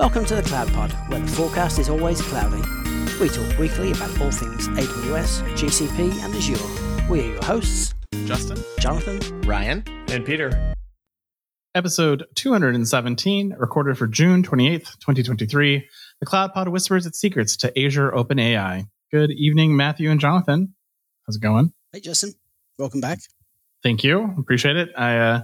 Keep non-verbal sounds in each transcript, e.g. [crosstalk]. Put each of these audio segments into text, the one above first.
Welcome to the Cloud Pod, where the forecast is always cloudy. We talk weekly about all things AWS, GCP, and Azure. We are your hosts Justin, Jonathan, Ryan, and Peter. Episode 217, recorded for June 28th, 2023. The Cloud Pod whispers its secrets to Azure OpenAI. Good evening, Matthew and Jonathan. How's it going? Hey, Justin. Welcome back. Thank you. Appreciate it. I, uh,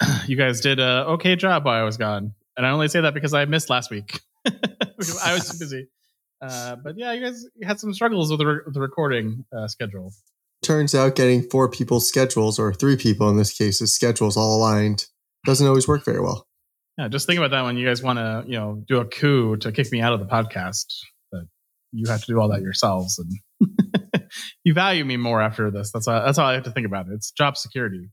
[clears throat] you guys did a okay job while I was gone. And I only say that because I missed last week because [laughs] I was too busy. [laughs] Uh, but yeah, you guys had some struggles with the, re- the recording uh, schedule. Turns out getting four people's schedules, or three people in this case, schedules all aligned doesn't always work very well. Yeah, just think about that when you guys want to, you know, do a coup to kick me out of the podcast. But you have to do all that yourselves, and [laughs] you value me more after this. That's all, that's all I have to think about. It. It's job security.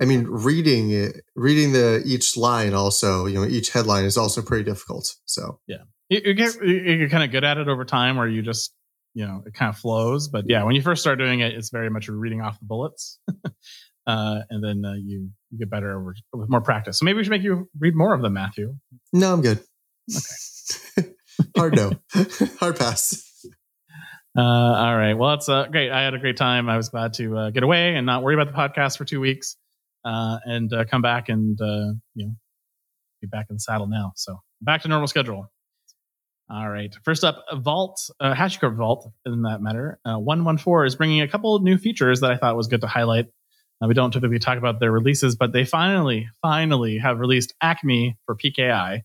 I mean, reading it, reading the each line also, you know, each headline is also pretty difficult. So yeah, you, you get you're kind of good at it over time, where you just you know it kind of flows. But yeah, when you first start doing it, it's very much reading off the bullets, [laughs] uh, and then uh, you you get better over, with more practice. So maybe we should make you read more of them, Matthew. No, I'm good. Okay. [laughs] Hard no. [laughs] Hard pass. Uh, all right. Well, it's uh, great. I had a great time. I was glad to uh, get away and not worry about the podcast for two weeks, uh, and uh, come back and uh, you know be back in the saddle now. So back to normal schedule. All right. First up, Vault, HashiCorp Vault, in that matter, one one four is bringing a couple new features that I thought was good to highlight. we don't typically talk about their releases, but they finally, finally have released Acme for PKI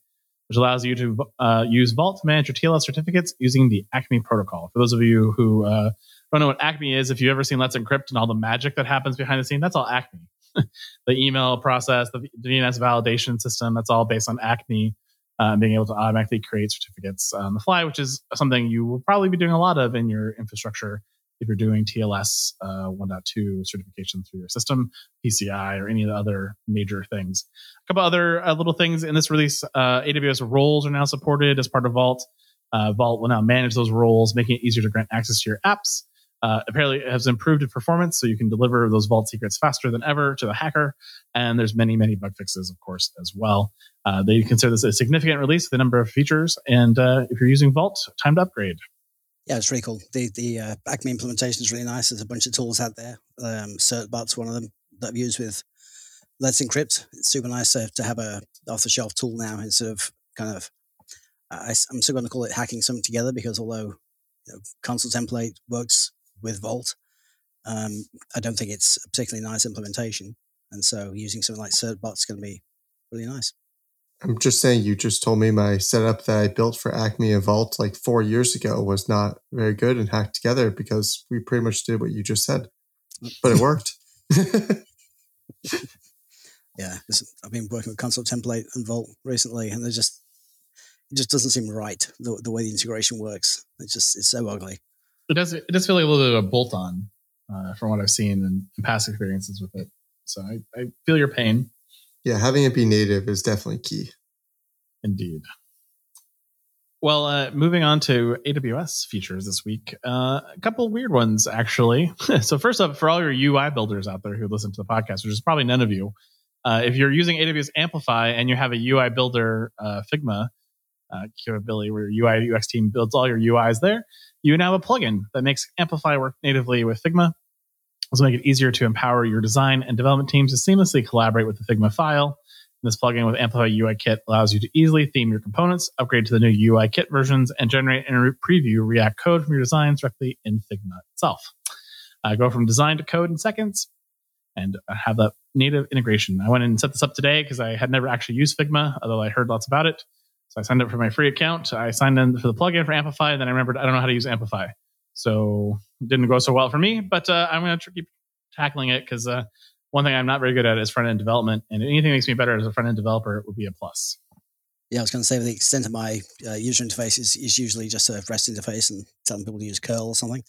which allows you to uh, use Vault to manage your TLS certificates using the Acme protocol. For those of you who uh, don't know what Acme is, if you've ever seen Let's Encrypt and all the magic that happens behind the scene, that's all Acme. [laughs] the email process, the DNS validation system, that's all based on Acme. Uh, being able to automatically create certificates on the fly, which is something you will probably be doing a lot of in your infrastructure if you're doing TLS uh, 1.2 certification through your system, PCI, or any of the other major things. A couple other uh, little things in this release uh, AWS roles are now supported as part of Vault. Uh, Vault will now manage those roles, making it easier to grant access to your apps. Uh, apparently, it has improved in performance, so you can deliver those Vault secrets faster than ever to the hacker. And there's many, many bug fixes, of course, as well. Uh, they consider this a significant release a number of features. And if you're using Vault, time to upgrade yeah, it's really cool. The the uh, Acme implementation is really nice. There's a bunch of tools out there. Um, CertBot's one of them that I've used with Let's Encrypt. It's super nice to, to have a off the shelf tool now instead of kind of. I, am still going to call it hacking something together because although you know, Consul Template works with Vault, um, I don't think it's a particularly nice implementation. And so using something like CertBot's going to be really nice. I'm just saying, you just told me my setup that I built for Acme and Vault like four years ago was not very good and hacked together because we pretty much did what you just said, but it worked. [laughs] yeah, I've been working with Consul Template and Vault recently, and they just it just doesn't seem right the, the way the integration works. It's just it's so ugly. It does it does feel like a little bit of a bolt on uh, from what I've seen in, in past experiences with it. So I, I feel your pain. Yeah, having it be native is definitely key. Indeed. Well, uh, moving on to AWS features this week, uh, a couple weird ones actually. [laughs] so first up, for all your UI builders out there who listen to the podcast, which is probably none of you, uh, if you're using AWS Amplify and you have a UI builder uh, Figma uh, capability where your UI UX team builds all your UIs there, you now have a plugin that makes Amplify work natively with Figma. Will make it easier to empower your design and development teams to seamlessly collaborate with the Figma file. This plugin with Amplify UI Kit allows you to easily theme your components, upgrade to the new UI Kit versions, and generate and preview React code from your designs directly in Figma itself. Uh, go from design to code in seconds and have that native integration. I went and set this up today because I had never actually used Figma, although I heard lots about it. So I signed up for my free account. I signed in for the plugin for Amplify, and then I remembered I don't know how to use Amplify. So it didn't go so well for me, but uh, I'm going to keep tackling it because uh, one thing I'm not very good at is front end development, and anything that makes me better as a front end developer would be a plus. Yeah, I was going to say the extent of my uh, user interface is, is usually just a REST interface and telling people to use curl or something.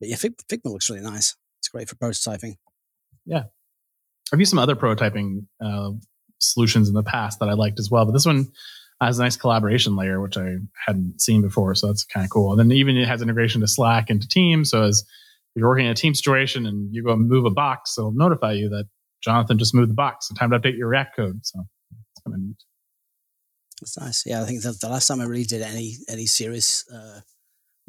But yeah, Figma looks really nice. It's great for prototyping. Yeah, I've used some other prototyping uh, solutions in the past that I liked as well, but this one has a nice collaboration layer, which I hadn't seen before. So that's kind of cool. And then even it has integration to Slack and to Teams. So as you're working in a team situation and you go move a box, it'll notify you that Jonathan just moved the box. So time to update your React code. So it's kind of neat. That's nice. Yeah, I think the, the last time I really did any any serious uh,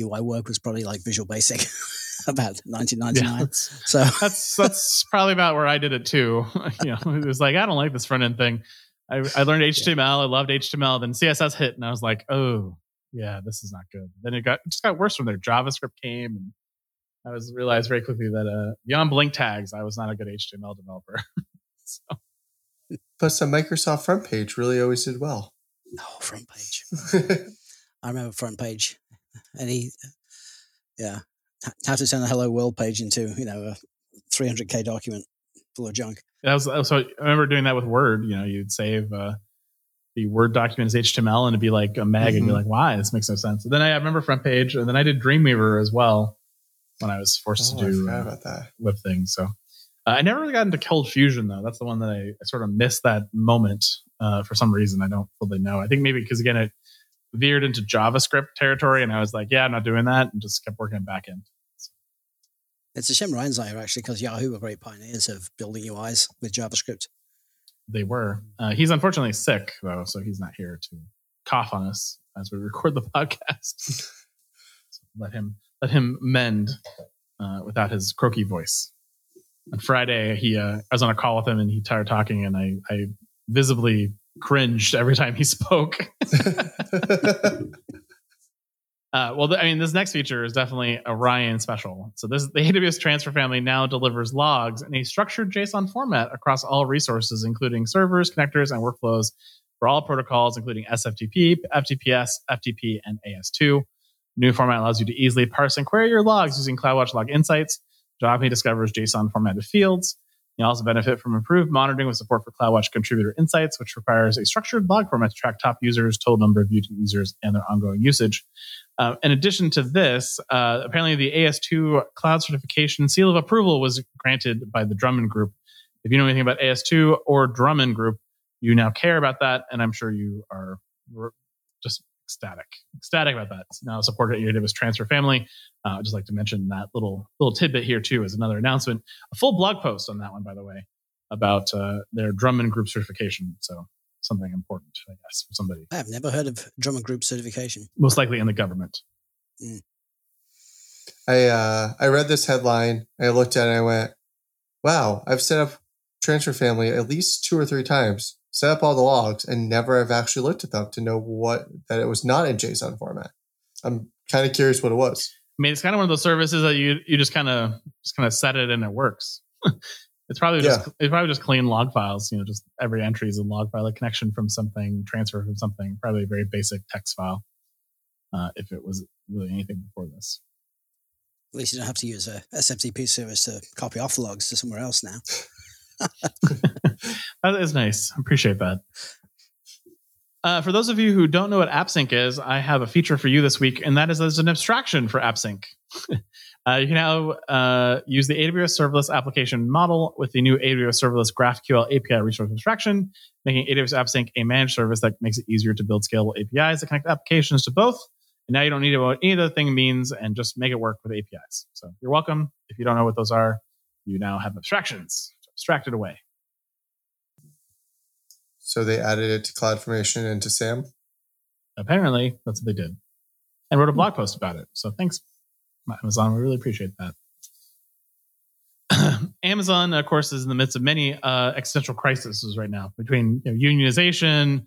UI work was probably like Visual Basic [laughs] about 1999. Yeah, so that's that's probably about where I did it too. [laughs] you know, it was like I don't like this front end thing. I, I learned HTML. [laughs] Yeah. I loved HTML. Then CSS hit, and I was like, oh yeah, this is not good. Then it got it just got worse from there. JavaScript came, and I was realized very quickly that uh, beyond blink tags, I was not a good HTML developer. [laughs] so. But the Microsoft front page really always did well. Oh, front page. [laughs] I remember front page. Any, yeah, how to turn a hello world page into you know a 300k document full of junk. That was so. I remember doing that with Word. You know, you'd save uh, the Word document as HTML, and it'd be like a meg, mm-hmm. and you're like, "Why? This makes no sense." And then I remember front page, and then I did Dreamweaver as well when I was forced oh, to do uh, web things. So uh, I never really got into Cold Fusion though. That's the one that I, I sort of missed that moment uh, for some reason. I don't fully know. I think maybe because again it veered into JavaScript territory, and I was like, yeah, I'm not doing that, and just kept working back end. So. It's a shame Ryan's not here actually, because Yahoo were great pioneers of building UIs with JavaScript. They were. Uh, he's unfortunately sick though, so he's not here to cough on us as we [laughs] record the podcast. so let him let him mend uh, without his croaky voice. On Friday, he uh, I was on a call with him and he started talking, and I, I visibly cringed every time he [laughs] spoke. [laughs] Uh, well, th- I mean, this next feature is definitely Ryan special. So this the AWS Transfer Family now delivers logs in a structured JSON format across all resources, including servers, connectors, and workflows for all protocols, including SFTP, FTPS, FTP, and AS2. New format allows you to easily parse and query your logs using CloudWatch Log Insights. Java discovers JSON formatted fields. You also benefit from improved monitoring with support for CloudWatch Contributor Insights, which requires a structured log format to track top users, total number of users, and their ongoing usage. Uh, in addition to this, uh, apparently the AS2 cloud certification seal of approval was granted by the Drummond Group. If you know anything about AS2 or Drummond Group, you now care about that, and I'm sure you are just ecstatic, ecstatic about that. It's now supported at AWS Transfer Family. Uh, I'd just like to mention that little little tidbit here too as another announcement. A full blog post on that one, by the way, about uh, their Drummond Group certification. So something important, I guess, for somebody. I've never heard of Drummond Group certification. Most likely in the government. Mm. I uh, I read this headline. I looked at it. and I went, "Wow! I've set up Transfer Family at least two or three times set up all the logs and never have actually looked at them to know what that it was not in JSON format. I'm kind of curious what it was. I mean, it's kind of one of those services that you you just kind of just kind of set it and it works. [laughs] it's probably just yeah. it's probably just clean log files. You know, just every entry is a log file, a connection from something, transfer from something. Probably a very basic text file. Uh, if it was really anything before this. At least you don't have to use a SFTP service to copy off the logs to somewhere else now. [laughs] [laughs] that is nice. I appreciate that. Uh, for those of you who don't know what AppSync is, I have a feature for you this week, and that is as an abstraction for AppSync. [laughs] uh, you can now uh, use the AWS Serverless application model with the new AWS Serverless GraphQL API resource abstraction, making AWS AppSync a managed service that makes it easier to build scalable APIs that connect applications to both. And now you don't need to know what any of the thing means and just make it work with APIs. So you're welcome. If you don't know what those are, you now have abstractions abstracted away. So they added it to CloudFormation and to SAM? Apparently, that's what they did. And wrote a blog post about it. So thanks, Amazon. We really appreciate that. [clears throat] Amazon, of course, is in the midst of many uh, existential crises right now between you know, unionization,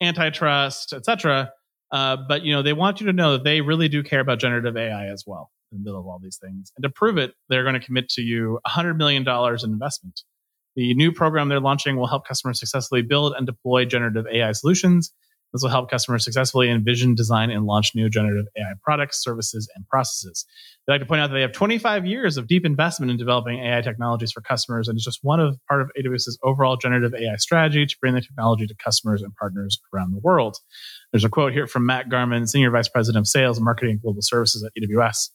antitrust, etc. Uh, but you know, they want you to know that they really do care about generative AI as well in the middle of all these things. And to prove it, they're going to commit to you $100 million in investment. The new program they're launching will help customers successfully build and deploy generative AI solutions. This will help customers successfully envision, design, and launch new generative AI products, services, and processes. They'd like to point out that they have 25 years of deep investment in developing AI technologies for customers, and it's just one of part of AWS's overall generative AI strategy to bring the technology to customers and partners around the world. There's a quote here from Matt Garman, Senior Vice President of Sales and Marketing Global Services at AWS.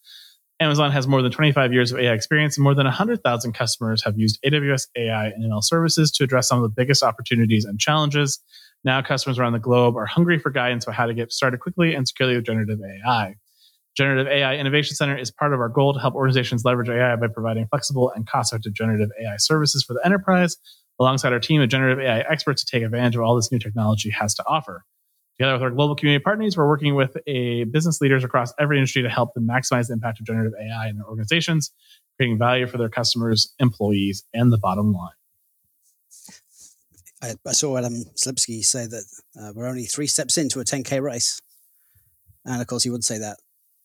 Amazon has more than 25 years of AI experience, and more than 100,000 customers have used AWS AI and ML services to address some of the biggest opportunities and challenges. Now, customers around the globe are hungry for guidance on how to get started quickly and securely with generative AI. Generative AI Innovation Center is part of our goal to help organizations leverage AI by providing flexible and cost effective generative AI services for the enterprise, alongside our team of generative AI experts to take advantage of all this new technology has to offer. Together with our global community partners, we're working with a business leaders across every industry to help them maximize the impact of generative AI in their organizations, creating value for their customers, employees, and the bottom line. I, I saw Adam Selipsky say that uh, we're only three steps into a 10k race, and of course he would say that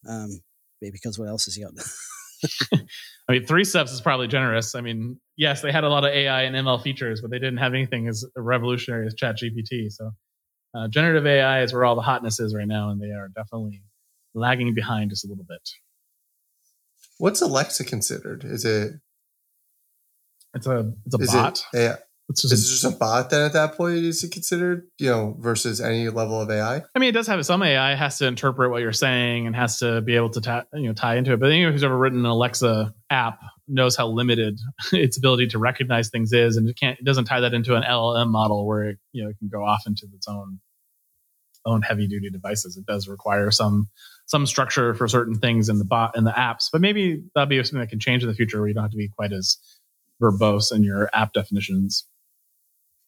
um, because what else has he got? [laughs] I mean, three steps is probably generous. I mean, yes, they had a lot of AI and ML features, but they didn't have anything as revolutionary as ChatGPT. So, uh, generative AI is where all the hotness is right now, and they are definitely lagging behind just a little bit. What's Alexa considered? Is it? It's a it's a is bot. It, yeah. It's just is it just a bot then at that point is it considered, you know, versus any level of AI? I mean, it does have some AI has to interpret what you're saying and has to be able to you know tie into it. But anyone who's ever written an Alexa app knows how limited [laughs] its ability to recognize things is, and it can't it doesn't tie that into an LLM model where it, you know it can go off into its own own heavy duty devices. It does require some some structure for certain things in the bot in the apps, but maybe that'll be something that can change in the future where you don't have to be quite as verbose in your app definitions.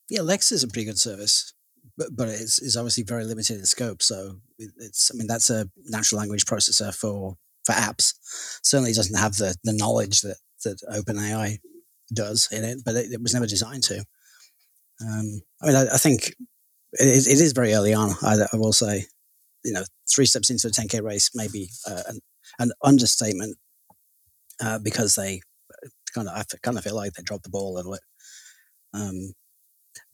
Yeah, Lex is a pretty good service, but but it's, it's obviously very limited in scope. So it's I mean that's a natural language processor for for apps. Certainly doesn't have the the knowledge that that OpenAI does in it, but it, it was never designed to. Um, I mean, I, I think it, it is very early on. I, I, will say, you know, three steps into a 10k race may be uh, an, an understatement uh, because they kind of I kind of feel like they dropped the ball a little bit. Um,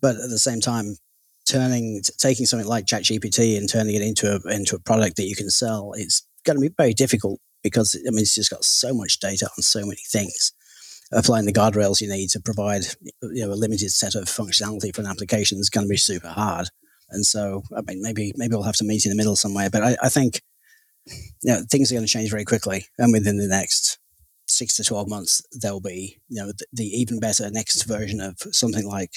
but at the same time, turning taking something like ChatGPT and turning it into a into a product that you can sell is going to be very difficult because I mean it's just got so much data on so many things. Applying the guardrails you need to provide you know a limited set of functionality for an application is going to be super hard. And so I mean maybe maybe we'll have to meet in the middle somewhere. But I, I think you know things are going to change very quickly, and within the next six to twelve months there'll be you know the, the even better next version of something like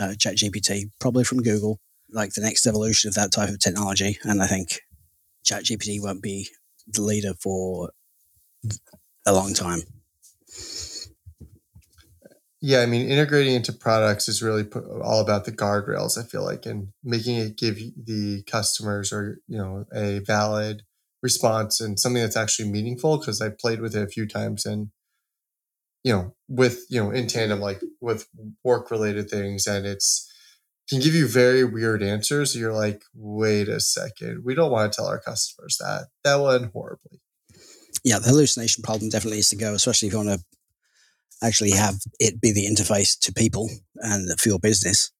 uh, ChatGPT, probably from Google, like the next evolution of that type of technology. And I think ChatGPT won't be the leader for a long time. Yeah, I mean, integrating into products is really all about the guardrails. I feel like, and making it give the customers or you know a valid response and something that's actually meaningful. Because I played with it a few times, and you know, with, you know, in tandem, like with work related things. And it's, can give you very weird answers. You're like, wait a second. We don't want to tell our customers that. That went horribly. Yeah, the hallucination problem definitely needs to go, especially if you want to actually have it be the interface to people and for your business.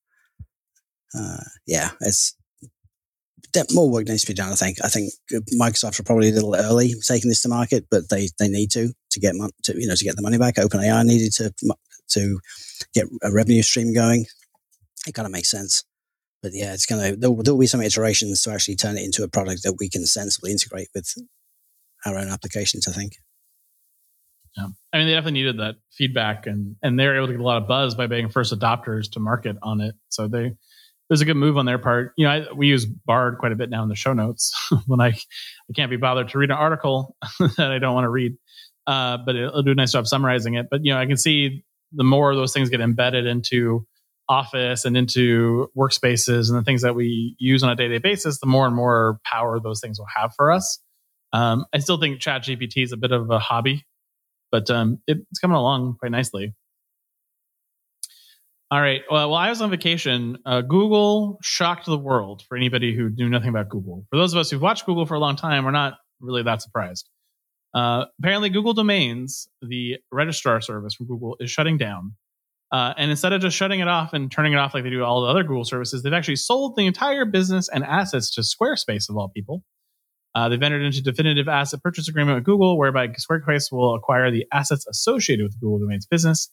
Uh, yeah, it's more work needs to be done. I think. I think Microsoft are probably a little early taking this to market, but they they need to to get mon- to you know to get the money back. OpenAI needed to to get a revenue stream going. It kind of makes sense. But yeah, it's gonna there will be some iterations to actually turn it into a product that we can sensibly integrate with our own applications. I think. Yeah, I mean, they definitely needed that feedback, and and they're able to get a lot of buzz by being first adopters to market on it. So they it was a good move on their part. You know, I, we use Bard quite a bit now in the show notes [laughs] when I I can't be bothered to read an article [laughs] that I don't want to read, uh, but it'll do a nice job summarizing it. But you know, I can see the more those things get embedded into Office and into workspaces and the things that we use on a day to day basis, the more and more power those things will have for us. Um, I still think ChatGPT is a bit of a hobby, but um, it's coming along quite nicely. All right. Well, while I was on vacation, uh, Google shocked the world for anybody who knew nothing about Google. For those of us who've watched Google for a long time, we're not really that surprised. Uh, apparently, Google Domains, the registrar service from Google, is shutting down. Uh, and instead of just shutting it off and turning it off like they do all the other Google services, they've actually sold the entire business and assets to Squarespace, of all people. Uh, they've entered into definitive asset purchase agreement with Google, whereby Squarespace will acquire the assets associated with the Google Domains business.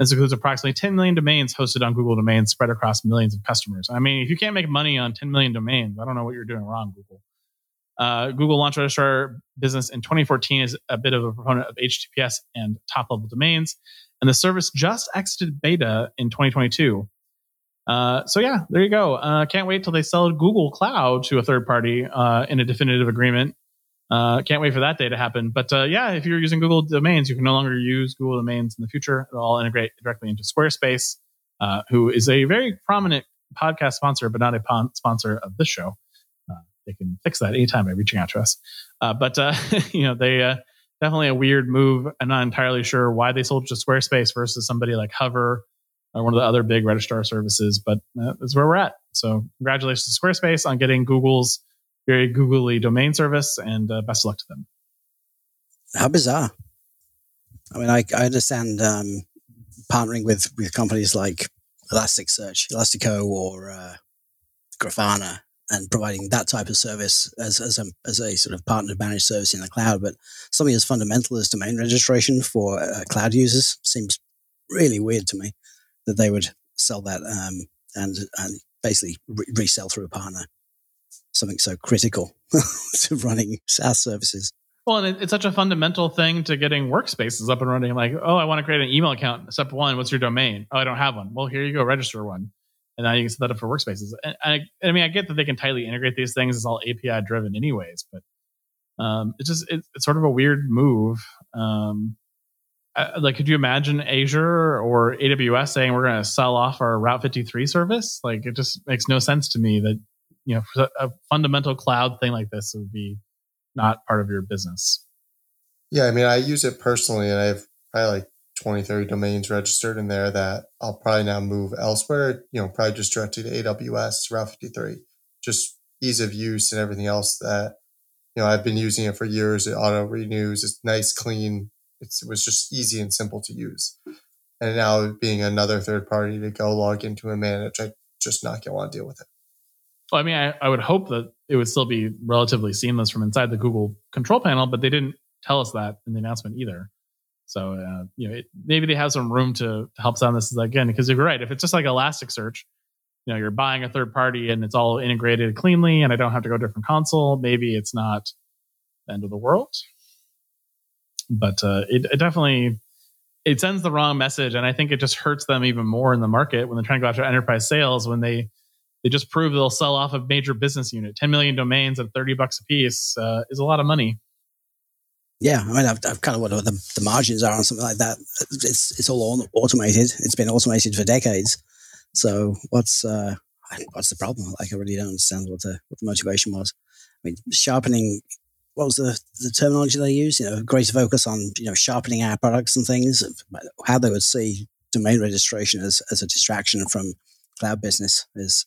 This includes approximately 10 million domains hosted on Google Domains spread across millions of customers. I mean, if you can't make money on 10 million domains, I don't know what you're doing wrong, Google. Uh, Google launched registrar business in 2014 as a bit of a proponent of HTTPS and top level domains, and the service just exited beta in 2022. Uh, so yeah, there you go. Uh, can't wait till they sell Google Cloud to a third party uh, in a definitive agreement. Uh, can't wait for that day to happen. But uh, yeah, if you're using Google domains, you can no longer use Google domains in the future. It'll all integrate directly into Squarespace, who is a very prominent podcast sponsor, but not a sponsor of this show. they can fix that anytime by reaching out to us. Uh, but uh, [laughs] you know, they uh, definitely a weird move. I'm not entirely sure why they sold to Squarespace versus somebody like Hover or one of the other big registrar services, but that's where we're at. So congratulations to Squarespace on getting Google's very googly domain service, and uh, best of luck to them. How bizarre! I mean, I, I understand um, partnering with with companies like Elasticsearch, Elastico, or uh, Grafana, and providing that type of service as as a as a sort of partner managed service in the cloud. But something as fundamental as domain registration for uh, cloud users seems really weird to me that they would sell that um, and and basically re- resell through a partner something so critical [laughs] to running SaaS services. Well, and it's such a fundamental thing to getting workspaces up and running. Like, oh, I want to create an email account. Step one, what's your domain? Oh, I don't have one. Well, here you go, register one, and now you can set that up for workspaces. And I, I mean, I get that they can tightly integrate these things. It's all API driven, anyways. But um, it's just it, it's sort of a weird move. Um, I, like, could you imagine Azure or AWS saying we're going to sell off our Route 53 service? Like, it just makes no sense to me that you know a fundamental cloud thing like this would be not part of your business. Yeah, I mean, I use it personally, and I have probably like 20, 30 domains registered in there that I'll probably now move elsewhere. You know, probably just directly to AWS, Route 53. Just ease of use and everything else that you know I've been using it for years. It auto renews. It's nice, clean. It's, it was just easy and simple to use. And now being another third party to go log into and manage, I just not gonna want to deal with it. Well, I mean, I, I would hope that it would still be relatively seamless from inside the Google control panel, but they didn't tell us that in the announcement either. So, uh, you know, it, maybe they have some room to, help sound this again, because you're right. If it's just like Elasticsearch, you know, you're buying a third party and it's all integrated cleanly and I don't have to go to a different console, maybe it's not the end of the world. But uh, it, it definitely it sends the wrong message, and I think it just hurts them even more in the market when they're trying to go after enterprise sales when they they just prove they'll sell off a major business unit. 10 million domains at 30 bucks a piece uh, is a lot of money. Yeah, I mean, I've, I've kind of what the, the, margins are on something like that. It's it's all automated. It's been automated for decades. So what's uh, what's the problem? Like, I really don't understand what the what the motivation was. I mean, sharpening. What was the the terminology they used? You know, greater focus on you know sharpening our products and things. How they would see domain registration as as a distraction from cloud business is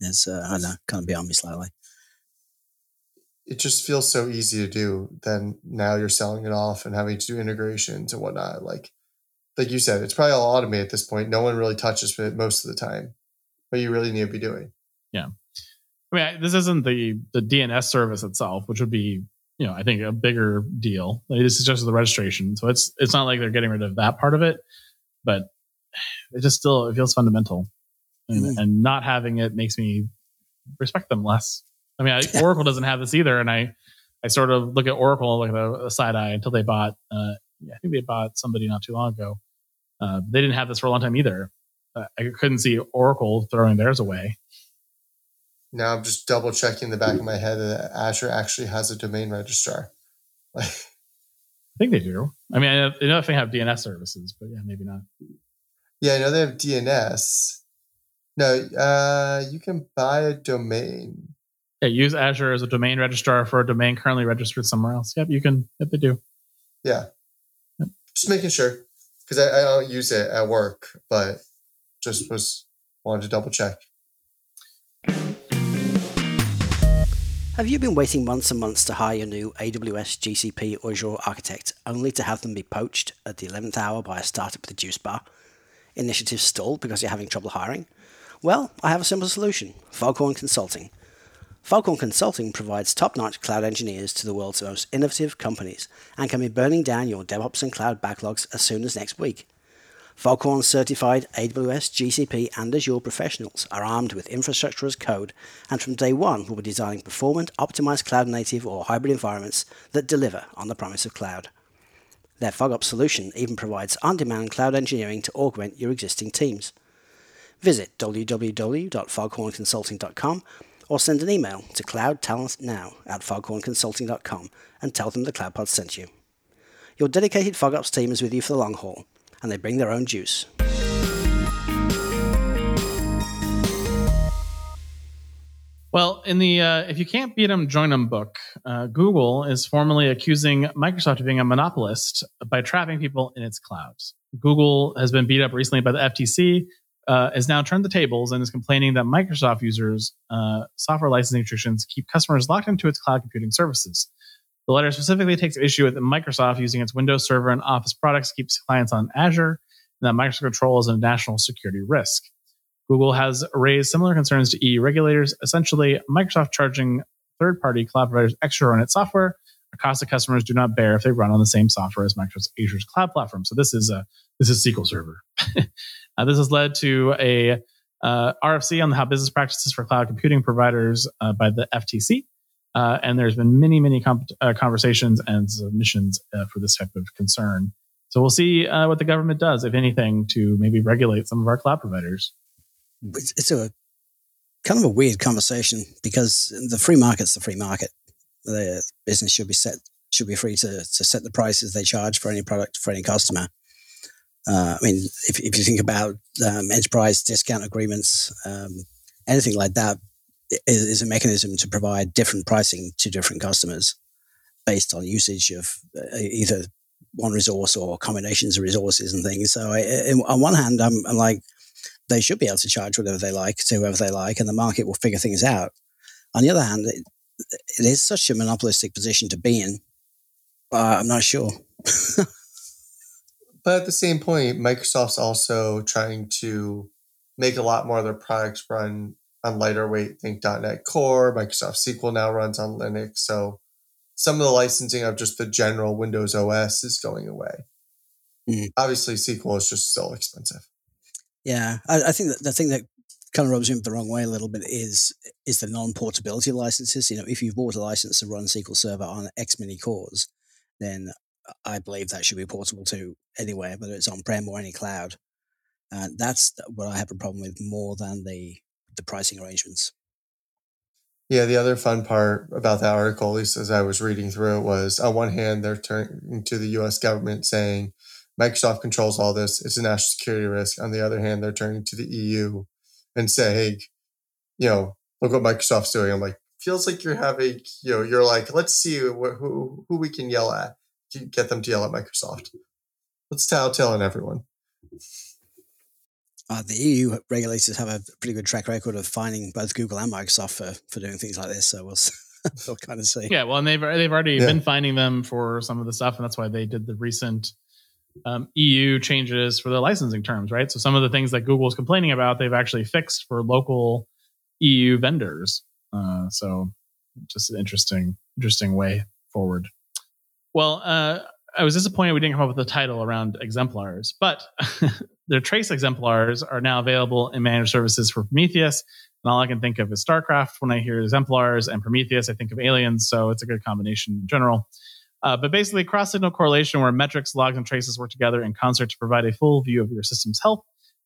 is uh, I know, kind of beyond me slightly. It just feels so easy to do. Then now you're selling it off and having to do integrations and whatnot. Like, like you said, it's probably all automated at this point. No one really touches it most of the time, but you really need to be doing. Yeah, I mean, this isn't the the DNS service itself, which would be you know I think a bigger deal. Like, this is just the registration, so it's it's not like they're getting rid of that part of it, but [sighs] it just still it feels fundamental and, mm. and not having it makes me respect them less. I mean, I, [laughs] Oracle doesn't have this either, and I I sort of look at Oracle like a, a side eye until they bought. Uh, I think they bought somebody not too long ago. Uh, they didn't have this for a long time either. Uh, I couldn't see Oracle throwing theirs away. Now I'm just double checking the back of my head that Azure actually has a domain registrar. [laughs] I think they do. I mean, I know if they have DNS services, but yeah, maybe not. Yeah, I know they have DNS. No, uh, you can buy a domain. Yeah, use Azure as a domain registrar for a domain currently registered somewhere else. Yep, you can. Yep, they do. Yeah. Yep. Just making sure because I, I don't use it at work, but just was wanted to double check. Have you been waiting months and months to hire your new AWS, GCP, or Azure architect, only to have them be poached at the 11th hour by a startup with a juice bar? Initiatives stalled because you're having trouble hiring? Well, I have a simple solution Foghorn Consulting. Foghorn Consulting provides top notch cloud engineers to the world's most innovative companies and can be burning down your DevOps and cloud backlogs as soon as next week. Foghorn certified AWS, GCP, and Azure professionals are armed with infrastructure as code and from day one will be designing performant, optimized cloud native or hybrid environments that deliver on the promise of cloud. Their FogOps solution even provides on demand cloud engineering to augment your existing teams. Visit www.foghornconsulting.com or send an email to cloudtalentnow at foghornconsulting.com and tell them the CloudPod sent you. Your dedicated FogOps team is with you for the long haul, and they bring their own juice. Well, in the uh, if you can't beat them, join them book, uh, Google is formally accusing Microsoft of being a monopolist by trapping people in its clouds. Google has been beat up recently by the FTC, uh, has now turned the tables and is complaining that Microsoft users' uh, software licensing restrictions keep customers locked into its cloud computing services. The letter specifically takes issue with Microsoft using its Windows Server and Office products keeps clients on Azure, and that Microsoft Control is a national security risk. Google has raised similar concerns to EU regulators, essentially, Microsoft charging third party cloud providers extra on its software, a cost that customers do not bear if they run on the same software as Microsoft Azure's cloud platform. So this is a this is SQL Server. [laughs] uh, this has led to a uh, RFC on how business practices for cloud computing providers uh, by the FTC. Uh, and there's been many, many comp- uh, conversations and submissions uh, for this type of concern. So we'll see what the government does, if anything, to maybe regulate some of our cloud providers it's a kind of a weird conversation because the free market's the free market. The business should be set should be free to, to set the prices they charge for any product for any customer. Uh, I mean, if, if you think about um, enterprise discount agreements, um, anything like that is, is, a mechanism to provide different pricing to different customers based on usage of uh, either one resource or combinations of resources and things. So, I, on one hand, I'm, I'm like, they should be able to charge whatever they like to whoever they like, and the market will figure things out. On the other hand, it, it is such a monopolistic position to be in. Uh, I'm not sure. [laughs] but at the same point, Microsoft's also trying to make a lot more of their products run on lighter weight. Think .NET Core, Microsoft SQL now runs on Linux. So some of the licensing of just the general Windows OS is going away. Mm. Obviously, SQL is just still expensive. Yeah, I, I think that the thing that kind of rubs me the wrong way a little bit is is the non-portability licenses. You know, if you've bought a license to run SQL Server on X mini cores, then I believe that should be portable to anywhere, whether it's on-prem or any cloud. And that's what I have a problem with more than the the pricing arrangements. Yeah, the other fun part about that article, at least as I was reading through it, was on one hand they're turning to the U.S. government saying Microsoft controls all this. It's a national security risk. On the other hand, they're turning to the EU and say, hey, you know, look what Microsoft's doing. I'm like, feels like you're having, you know, you're like, let's see who, who, who we can yell at, get them to yell at Microsoft. Let's tell telling everyone. Uh, the EU regulators have a pretty good track record of finding both Google and Microsoft for, for doing things like this. So we'll, [laughs] we'll kind of see. Yeah, well, and they've they've already yeah. been finding them for some of the stuff, and that's why they did the recent um, EU changes for the licensing terms, right? So some of the things that Google is complaining about, they've actually fixed for local EU vendors. Uh, so just an interesting, interesting way forward. Well, uh, I was disappointed we didn't come up with a title around exemplars, but [laughs] their trace exemplars are now available in managed services for Prometheus. And all I can think of is StarCraft. When I hear exemplars and Prometheus, I think of aliens. So it's a good combination in general. Uh, but basically, cross signal correlation, where metrics, logs, and traces work together in concert to provide a full view of your system's health,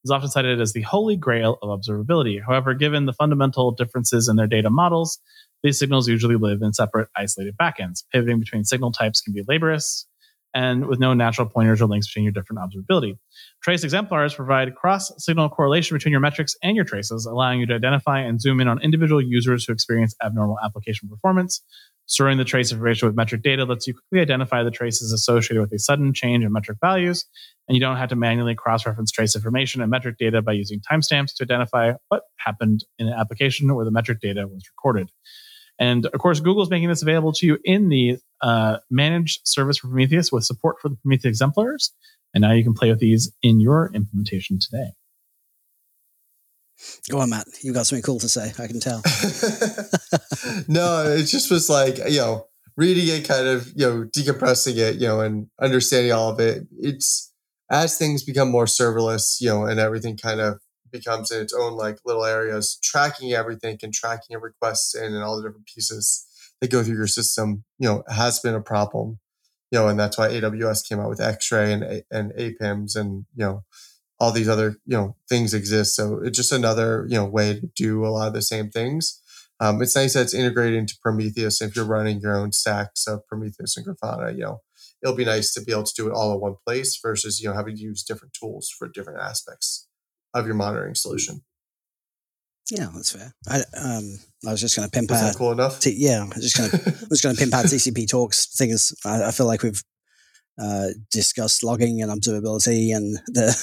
is often cited as the holy grail of observability. However, given the fundamental differences in their data models, these signals usually live in separate, isolated backends. Pivoting between signal types can be laborious and with no natural pointers or links between your different observability. Trace exemplars provide cross signal correlation between your metrics and your traces, allowing you to identify and zoom in on individual users who experience abnormal application performance, Storing the trace information with metric data lets you quickly identify the traces associated with a sudden change in metric values, and you don't have to manually cross reference trace information and metric data by using timestamps to identify what happened in an application where the metric data was recorded. And of course, Google is making this available to you in the uh, managed service for Prometheus with support for the Prometheus exemplars. And now you can play with these in your implementation today. Go on, Matt. You've got something cool to say. I can tell. [laughs] [laughs] no, it just was like you know, reading it, kind of you know, decompressing it, you know, and understanding all of it. It's as things become more serverless, you know, and everything kind of becomes in its own like little areas, tracking everything and tracking requests in and all the different pieces that go through your system, you know, has been a problem. You know, and that's why AWS came out with X-ray and and APIMS and you know all these other you know things exist. So it's just another you know way to do a lot of the same things. Um, it's nice that it's integrated into Prometheus. If you're running your own stacks of Prometheus and Grafana, you know it'll be nice to be able to do it all in one place versus you know having to use different tools for different aspects of your monitoring solution. Yeah, that's fair. I um, I was just going to pimp Is out. that cool enough? T- yeah, I was just going [laughs] to I was going to pimp out TCP talks things. I, I feel like we've uh, discussed logging and observability and the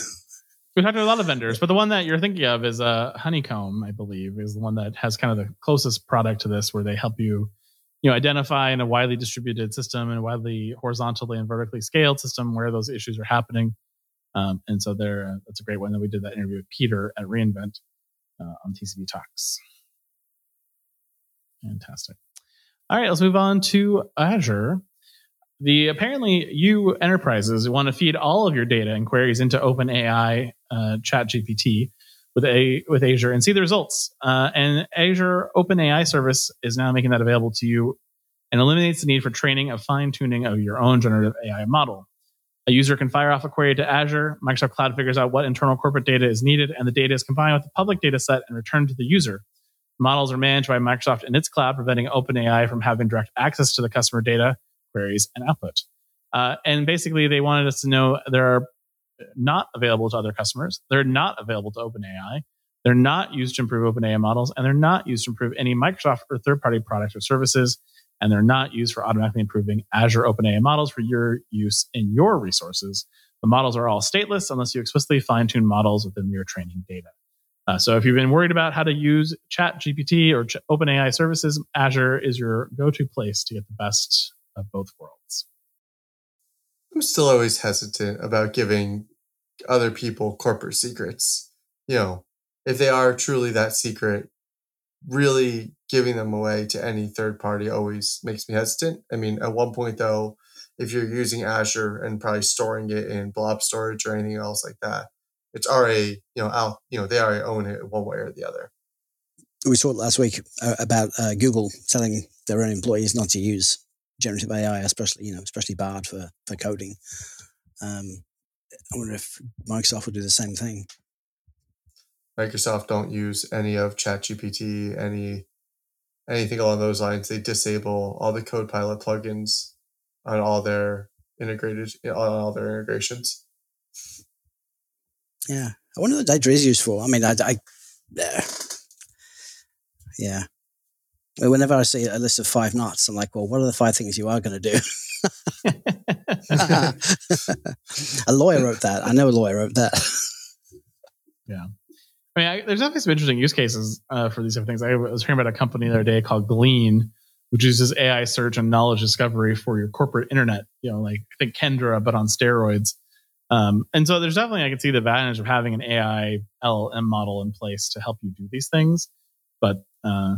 We talked to a lot of vendors, but the one that you're thinking of is uh, Honeycomb, I believe, is the one that has kind of the closest product to this, where they help you, you know, identify in a widely distributed system and widely horizontally and vertically scaled system where those issues are happening. Um, and so there, uh, that's a great one that we did that interview with Peter at reInvent uh, on TCP Talks. Fantastic. All right, let's move on to Azure. The apparently you enterprises want to feed all of your data and queries into OpenAI uh, Chat GPT with a with Azure and see the results. Uh, and Azure OpenAI service is now making that available to you and eliminates the need for training of fine tuning of your own generative AI model. A user can fire off a query to Azure. Microsoft Cloud figures out what internal corporate data is needed, and the data is combined with the public data set and returned to the user. Models are managed by Microsoft in its cloud, preventing OpenAI from having direct access to the customer data, queries, and output. Uh, and basically, they wanted us to know they're not available to other customers. They're not available to OpenAI. They're not used to improve OpenAI models, and they're not used to improve any Microsoft or third-party products or services. And they're not used for automatically improving Azure OpenAI models for your use in your resources. The models are all stateless unless you explicitly fine-tune models within your training data. Uh, so if you've been worried about how to use Chat GPT or Ch- OpenAI services, Azure is your go-to place to get the best of both worlds. I'm still always hesitant about giving other people corporate secrets. You know, if they are truly that secret, really giving them away to any third party always makes me hesitant. I mean, at one point though, if you're using Azure and probably storing it in blob storage or anything else like that, it's already you know out you know they already own it one way or the other. we talked last week uh, about uh, Google telling their own employees not to use generative AI, especially you know, especially bad for for coding. Um, I wonder if Microsoft would do the same thing. Microsoft don't use any of ChatGPT, any anything along those lines. They disable all the Copilot plugins on all their integrated on all their integrations. Yeah, I wonder what data is used for. I mean, I, I uh, yeah. Whenever I see a list of five knots, I'm like, well, what are the five things you are going to do? [laughs] a lawyer wrote that. I know a lawyer wrote that. Yeah. I mean, I, there's definitely some interesting use cases uh, for these of things. I was hearing about a company the other day called Glean, which uses AI search and knowledge discovery for your corporate internet. You know, like I think Kendra, but on steroids. Um, and so there's definitely I can see the advantage of having an AI LLM model in place to help you do these things. But uh,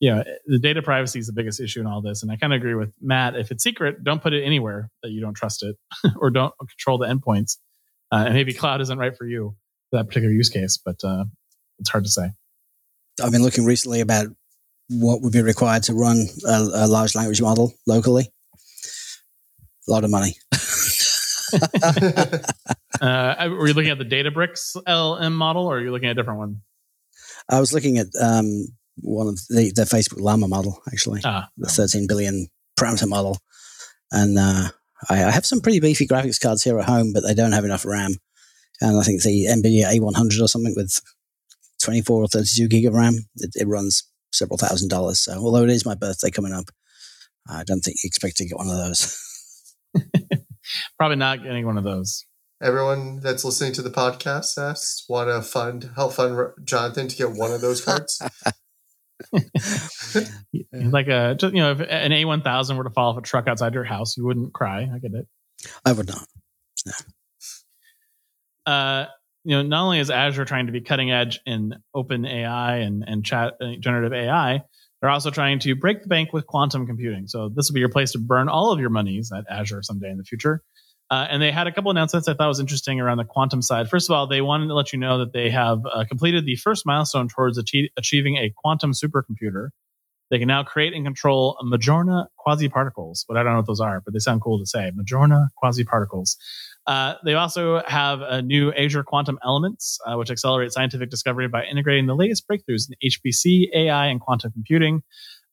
yeah, the data privacy is the biggest issue in all this. And I kind of agree with Matt. If it's secret, don't put it anywhere that you don't trust it, [laughs] or don't control the endpoints. Uh, and maybe cloud isn't right for you for that particular use case, but uh, it's hard to say. I've been looking recently about what would be required to run a, a large language model locally. A lot of money. [laughs] Uh, were you looking at the Databricks LM model, or are you looking at a different one? I was looking at um, one of the, the Facebook Llama model, actually, Ah, the 13 billion parameter model. And uh, I, I have some pretty beefy graphics cards here at home, but they don't have enough RAM. And I think the NVIDIA A100 or something with 24 or 32 gig of RAM, it, it runs several thousand dollars. So, although it is my birthday coming up, I don't think you expect to get one of those. [laughs] probably not getting one of those. Everyone that's listening to the podcast asks, want to fund help fund Jonathan to get one of those cards? [laughs] [laughs] Like a, just, you know, if an A1000 were to fall off a truck outside your house, you wouldn't cry. I get it. I would not. Uh, you know, not only is Azure trying to be cutting edge in open AI and, and chat uh, generative AI, they're also trying to break the bank with quantum computing. So this will be your place to burn all of your monies at Azure someday in the future. Uh, and they had a couple announcements I thought was interesting around the quantum side. First of all, they wanted to let you know that they have uh, completed the first milestone towards achie- achieving a quantum supercomputer. They can now create and control Majorana quasi-particles. What I don't know what those are, but they sound cool to say. Majorana quasi-particles. Uh, they also have a new Azure Quantum Elements, uh, which accelerate scientific discovery by integrating the latest breakthroughs in HPC, AI, and quantum computing.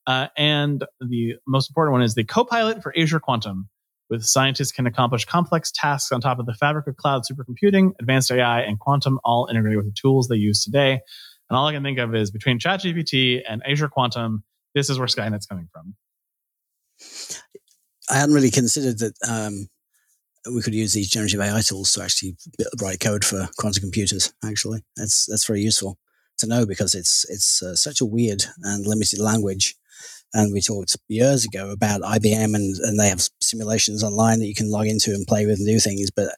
Uh, and the most important one is the Copilot for Azure Quantum, with scientists can accomplish complex tasks on top of the fabric of cloud supercomputing, advanced AI, and quantum, all integrated with the tools they use today. And all I can think of is between ChatGPT and Azure Quantum, this is where Skynet's coming from. I hadn't really considered that um, we could use these generative AI tools to actually write code for quantum computers. Actually, that's that's very useful to know because it's it's uh, such a weird and limited language. And we talked years ago about IBM, and, and they have simulations online that you can log into and play with and do things. But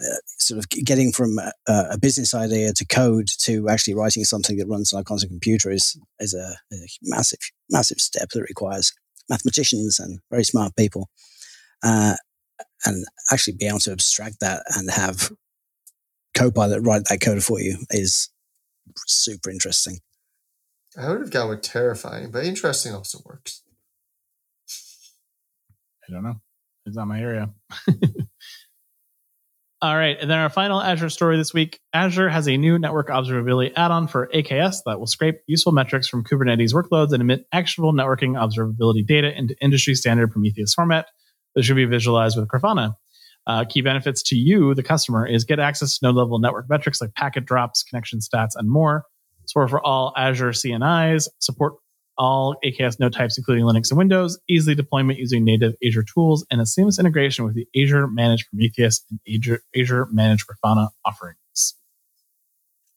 uh, sort of getting from a, a, business idea to code to actually writing something that runs on a quantum computer is is a, a massive massive step that requires mathematicians and very smart people. Uh, and actually be able to abstract that and have Copilot write that code for you is super interesting. I would have gone with terrifying, but interesting also works. I don't know. It's not my area. [laughs] All right. And then our final Azure story this week Azure has a new network observability add on for AKS that will scrape useful metrics from Kubernetes workloads and emit actionable networking observability data into industry standard Prometheus format that should be visualized with Grafana. Uh, key benefits to you, the customer, is get access to node level network metrics like packet drops, connection stats, and more. Support for all Azure CNIs, support all AKS node types, including Linux and Windows, easily deployment using native Azure tools, and a seamless integration with the Azure Managed Prometheus and Azure, Azure Managed Grafana offerings.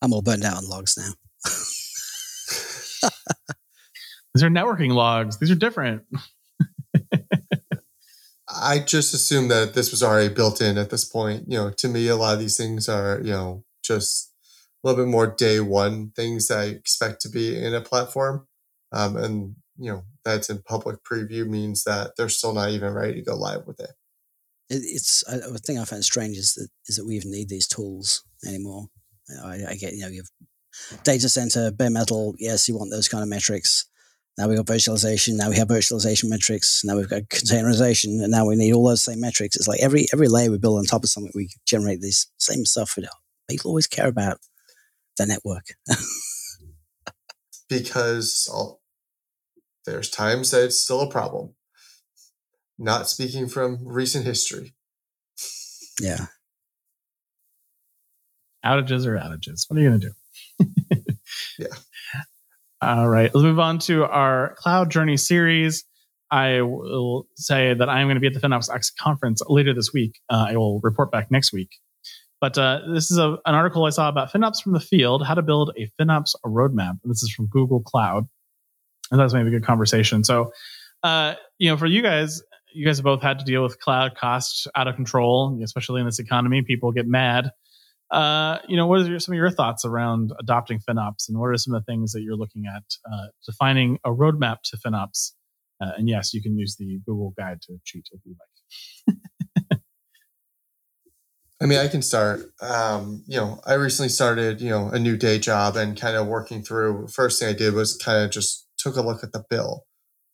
I'm all burned out on logs now. [laughs] These are networking logs. These are different. [laughs] I just assumed that this was already built in at this point. You know, to me, a lot of these things are, you know, just a little bit more day one things I expect to be in a platform. Um, and, you know, that's in public preview means that they're still not even ready to go live with it. it it's, the thing I find strange is that, is that we even need these tools anymore. I, I get, you know, you have data center, bare metal. Yes, you want those kind of metrics now we've got virtualization. Now we have virtualization metrics. Now we've got containerization, and now we need all those same metrics. It's like every every layer we build on top of something, we generate this same stuff. That people always care about the network because I'll, there's times that it's still a problem. Not speaking from recent history. Yeah. Outages are outages. What are you going to do? [laughs] yeah. All right, let's move on to our Cloud Journey series. I will say that I'm going to be at the FinOps X conference later this week. Uh, I will report back next week. But uh, this is a, an article I saw about FinOps from the field, how to build a FinOps roadmap. And this is from Google Cloud. And that's maybe a good conversation. So, uh, you know, for you guys, you guys have both had to deal with cloud costs out of control, especially in this economy. People get mad uh, you know, what are some of your thoughts around adopting FinOps, and what are some of the things that you're looking at uh, defining a roadmap to FinOps? Uh, and yes, you can use the Google Guide to cheat if you like. I mean, I can start. Um, you know, I recently started, you know, a new day job and kind of working through. First thing I did was kind of just took a look at the bill,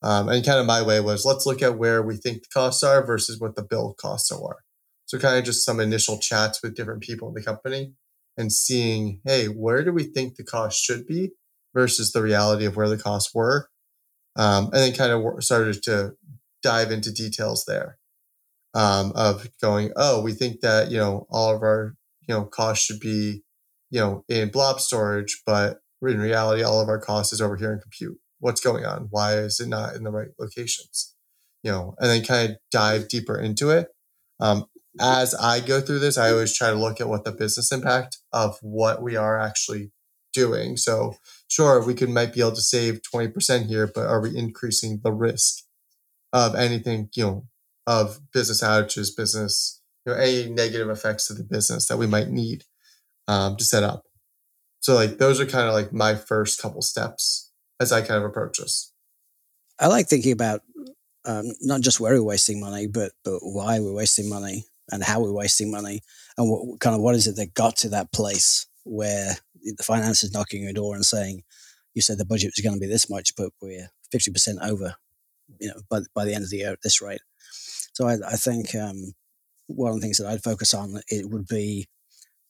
um, and kind of my way was let's look at where we think the costs are versus what the bill costs are. So kind of just some initial chats with different people in the company and seeing, hey, where do we think the cost should be versus the reality of where the costs were, um, and then kind of started to dive into details there um, of going, oh, we think that you know all of our you know costs should be you know in blob storage, but in reality, all of our costs is over here in compute. What's going on? Why is it not in the right locations? You know, and then kind of dive deeper into it. Um, as I go through this, I always try to look at what the business impact of what we are actually doing. So, sure, we could might be able to save 20% here, but are we increasing the risk of anything, you know, of business outages, business, you know, any negative effects to the business that we might need um, to set up? So, like, those are kind of like my first couple steps as I kind of approach this. I like thinking about um, not just where we're wasting money, but but why we're wasting money and how we're wasting money and what kind of what is it that got to that place where the finance is knocking your door and saying, you said the budget was going to be this much, but we're 50% over, you know, by, by the end of the year at this rate. So I, I think um, one of the things that I'd focus on, it would be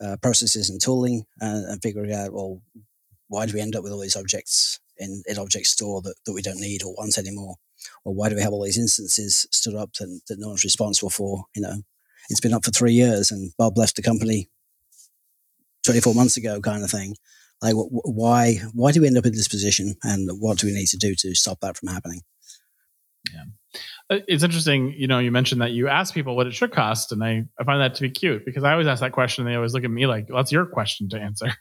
uh, processes and tooling and, and, figuring out, well, why do we end up with all these objects in an object store that, that we don't need or want anymore? Or why do we have all these instances stood up that, that no one's responsible for? You know, it's been up for three years and Bob left the company 24 months ago kind of thing. Like, wh- why why do we end up in this position, and what do we need to do to stop that from happening? Uh, Uh, it's interesting, you know, you mentioned that you ask people what it should cost, and I, I find that to be cute because I always ask that question, and they always look at me like, well, "That's your question to answer."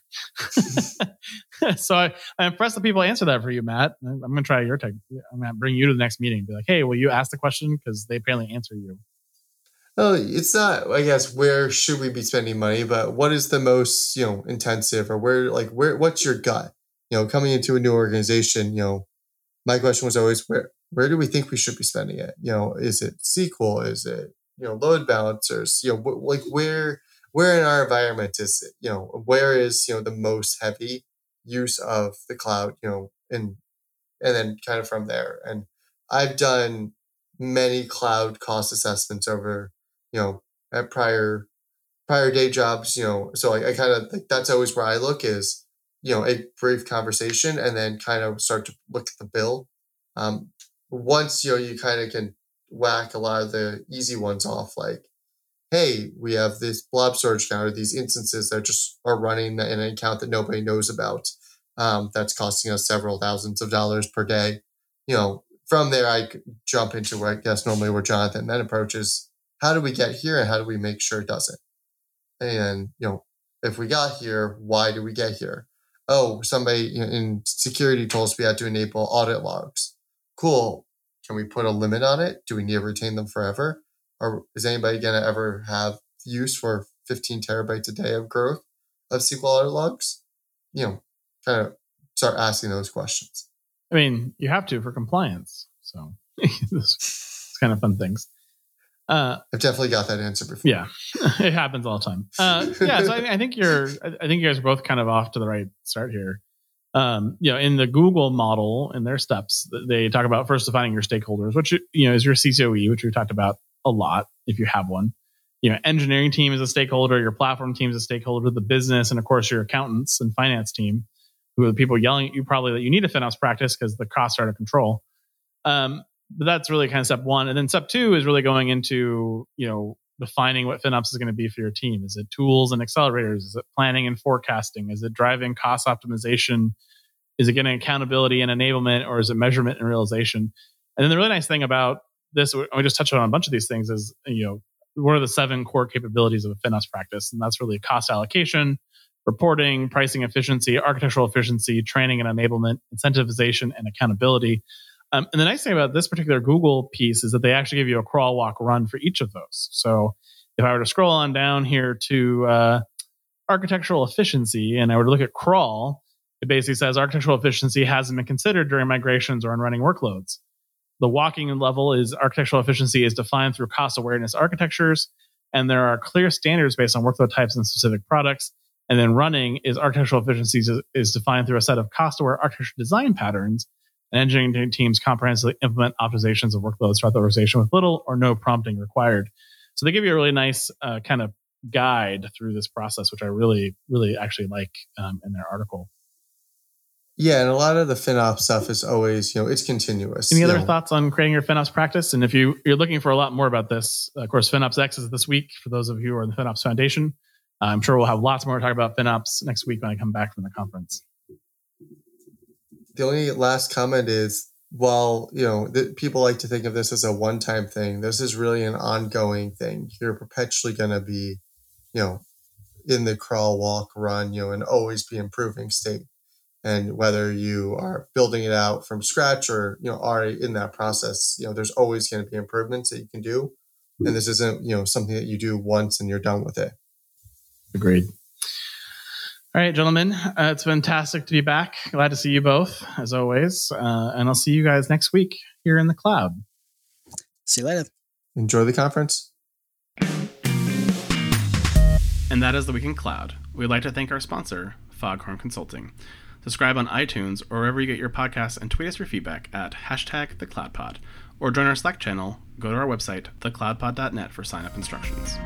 [laughs] so I, I'm impressed that people answer that for you, Matt. I'm going to try your tech. I'm going to bring you to the next meeting and be like, "Hey, will you ask the question?" Because they apparently answer you. No, it's not. I guess where should we be spending money, but what is the most you know intensive, or where like where what's your gut? You know, coming into a new organization, you know, my question was always where where do we think we should be spending it? You know, is it SQL? Is it you know load balancers? You know, wh- like where where in our environment is it? You know, where is you know the most heavy use of the cloud? You know, and and then kind of from there. And I've done many cloud cost assessments over you know at prior prior day jobs. You know, so I, I kind of like that's always where I look is you know a brief conversation and then kind of start to look at the bill um, once you know you kind of can whack a lot of the easy ones off like hey we have this blob storage counter these instances that just are running in an account that nobody knows about um, that's costing us several thousands of dollars per day. You know from there i jump into where i guess normally where jonathan then approaches how do we get here and how do we make sure it doesn't? And you know if we got here why do we get here? Oh somebody in security told us we had to enable audit logs cool. Can we put a limit on it? Do we need to retain them forever? Or is anybody going to ever have use for 15 terabytes a day of growth of SQL logs? You know, kind of start asking those questions. I mean, you have to for compliance. So [laughs] it's kind of fun things. Uh, I've definitely got that answer before. Yeah, [laughs] it happens all the time. Uh, yeah, so I, I, think you're. I think you guys are both kind of off to the right start here um, you know, in the Google model in their steps, they talk about first defining your stakeholders, which you know is your CCOE, which we've talked about a lot if you have one. You know, engineering team is a stakeholder, your platform team is a stakeholder, the business, and of course your accountants and finance team, who are the people yelling at you probably that you need a FinOps practice because the costs are out of control. Um, but that's really kind of step one, and then step two is really going into you know defining what FinOps is going to be for your team. Is it tools and accelerators? Is it planning and forecasting? Is it driving cost optimization? Is it getting accountability and enablement, or is it measurement and realization? And then the really nice thing about this, we just touched on a bunch of these things, is you know what are the seven core capabilities of a FinOps practice, and that's really cost allocation, reporting, pricing efficiency, architectural efficiency, training and enablement, incentivization, and accountability. Um, and the nice thing about this particular Google piece is that they actually give you a crawl, walk, run for each of those. So if I were to scroll on down here to uh, architectural efficiency and I were to look at crawl, it basically says architectural efficiency hasn't been considered during migrations or in running workloads. The walking level is architectural efficiency is defined through cost awareness architectures, and there are clear standards based on workload types and specific products. And then running is architectural efficiency is, is defined through a set of cost aware architecture design patterns and engineering teams comprehensively implement optimizations of workloads throughout the organization with little or no prompting required. So they give you a really nice uh, kind of guide through this process, which I really, really actually like um, in their article. Yeah, and a lot of the FinOps stuff is always, you know, it's continuous. Any other know. thoughts on creating your FinOps practice? And if you, you're looking for a lot more about this, of course, FinOps X is this week for those of you who are in the FinOps Foundation. I'm sure we'll have lots more to talk about FinOps next week when I come back from the conference the only last comment is while you know the, people like to think of this as a one-time thing. This is really an ongoing thing. You're perpetually going to be you know in the crawl walk run you know and always be improving state. And whether you are building it out from scratch or you know already in that process you know there's always going to be improvements that you can do. And this isn't you know something that you do once and you're done with it. Agreed all right, gentlemen, uh, it's fantastic to be back. Glad to see you both, as always. Uh, and I'll see you guys next week here in the cloud. See you later. Enjoy the conference. And that is the Week in Cloud. We'd like to thank our sponsor, Foghorn Consulting. Subscribe on iTunes or wherever you get your podcasts and tweet us your feedback at hashtag thecloudpod. Or join our Slack channel, go to our website, thecloudpod.net for sign up instructions.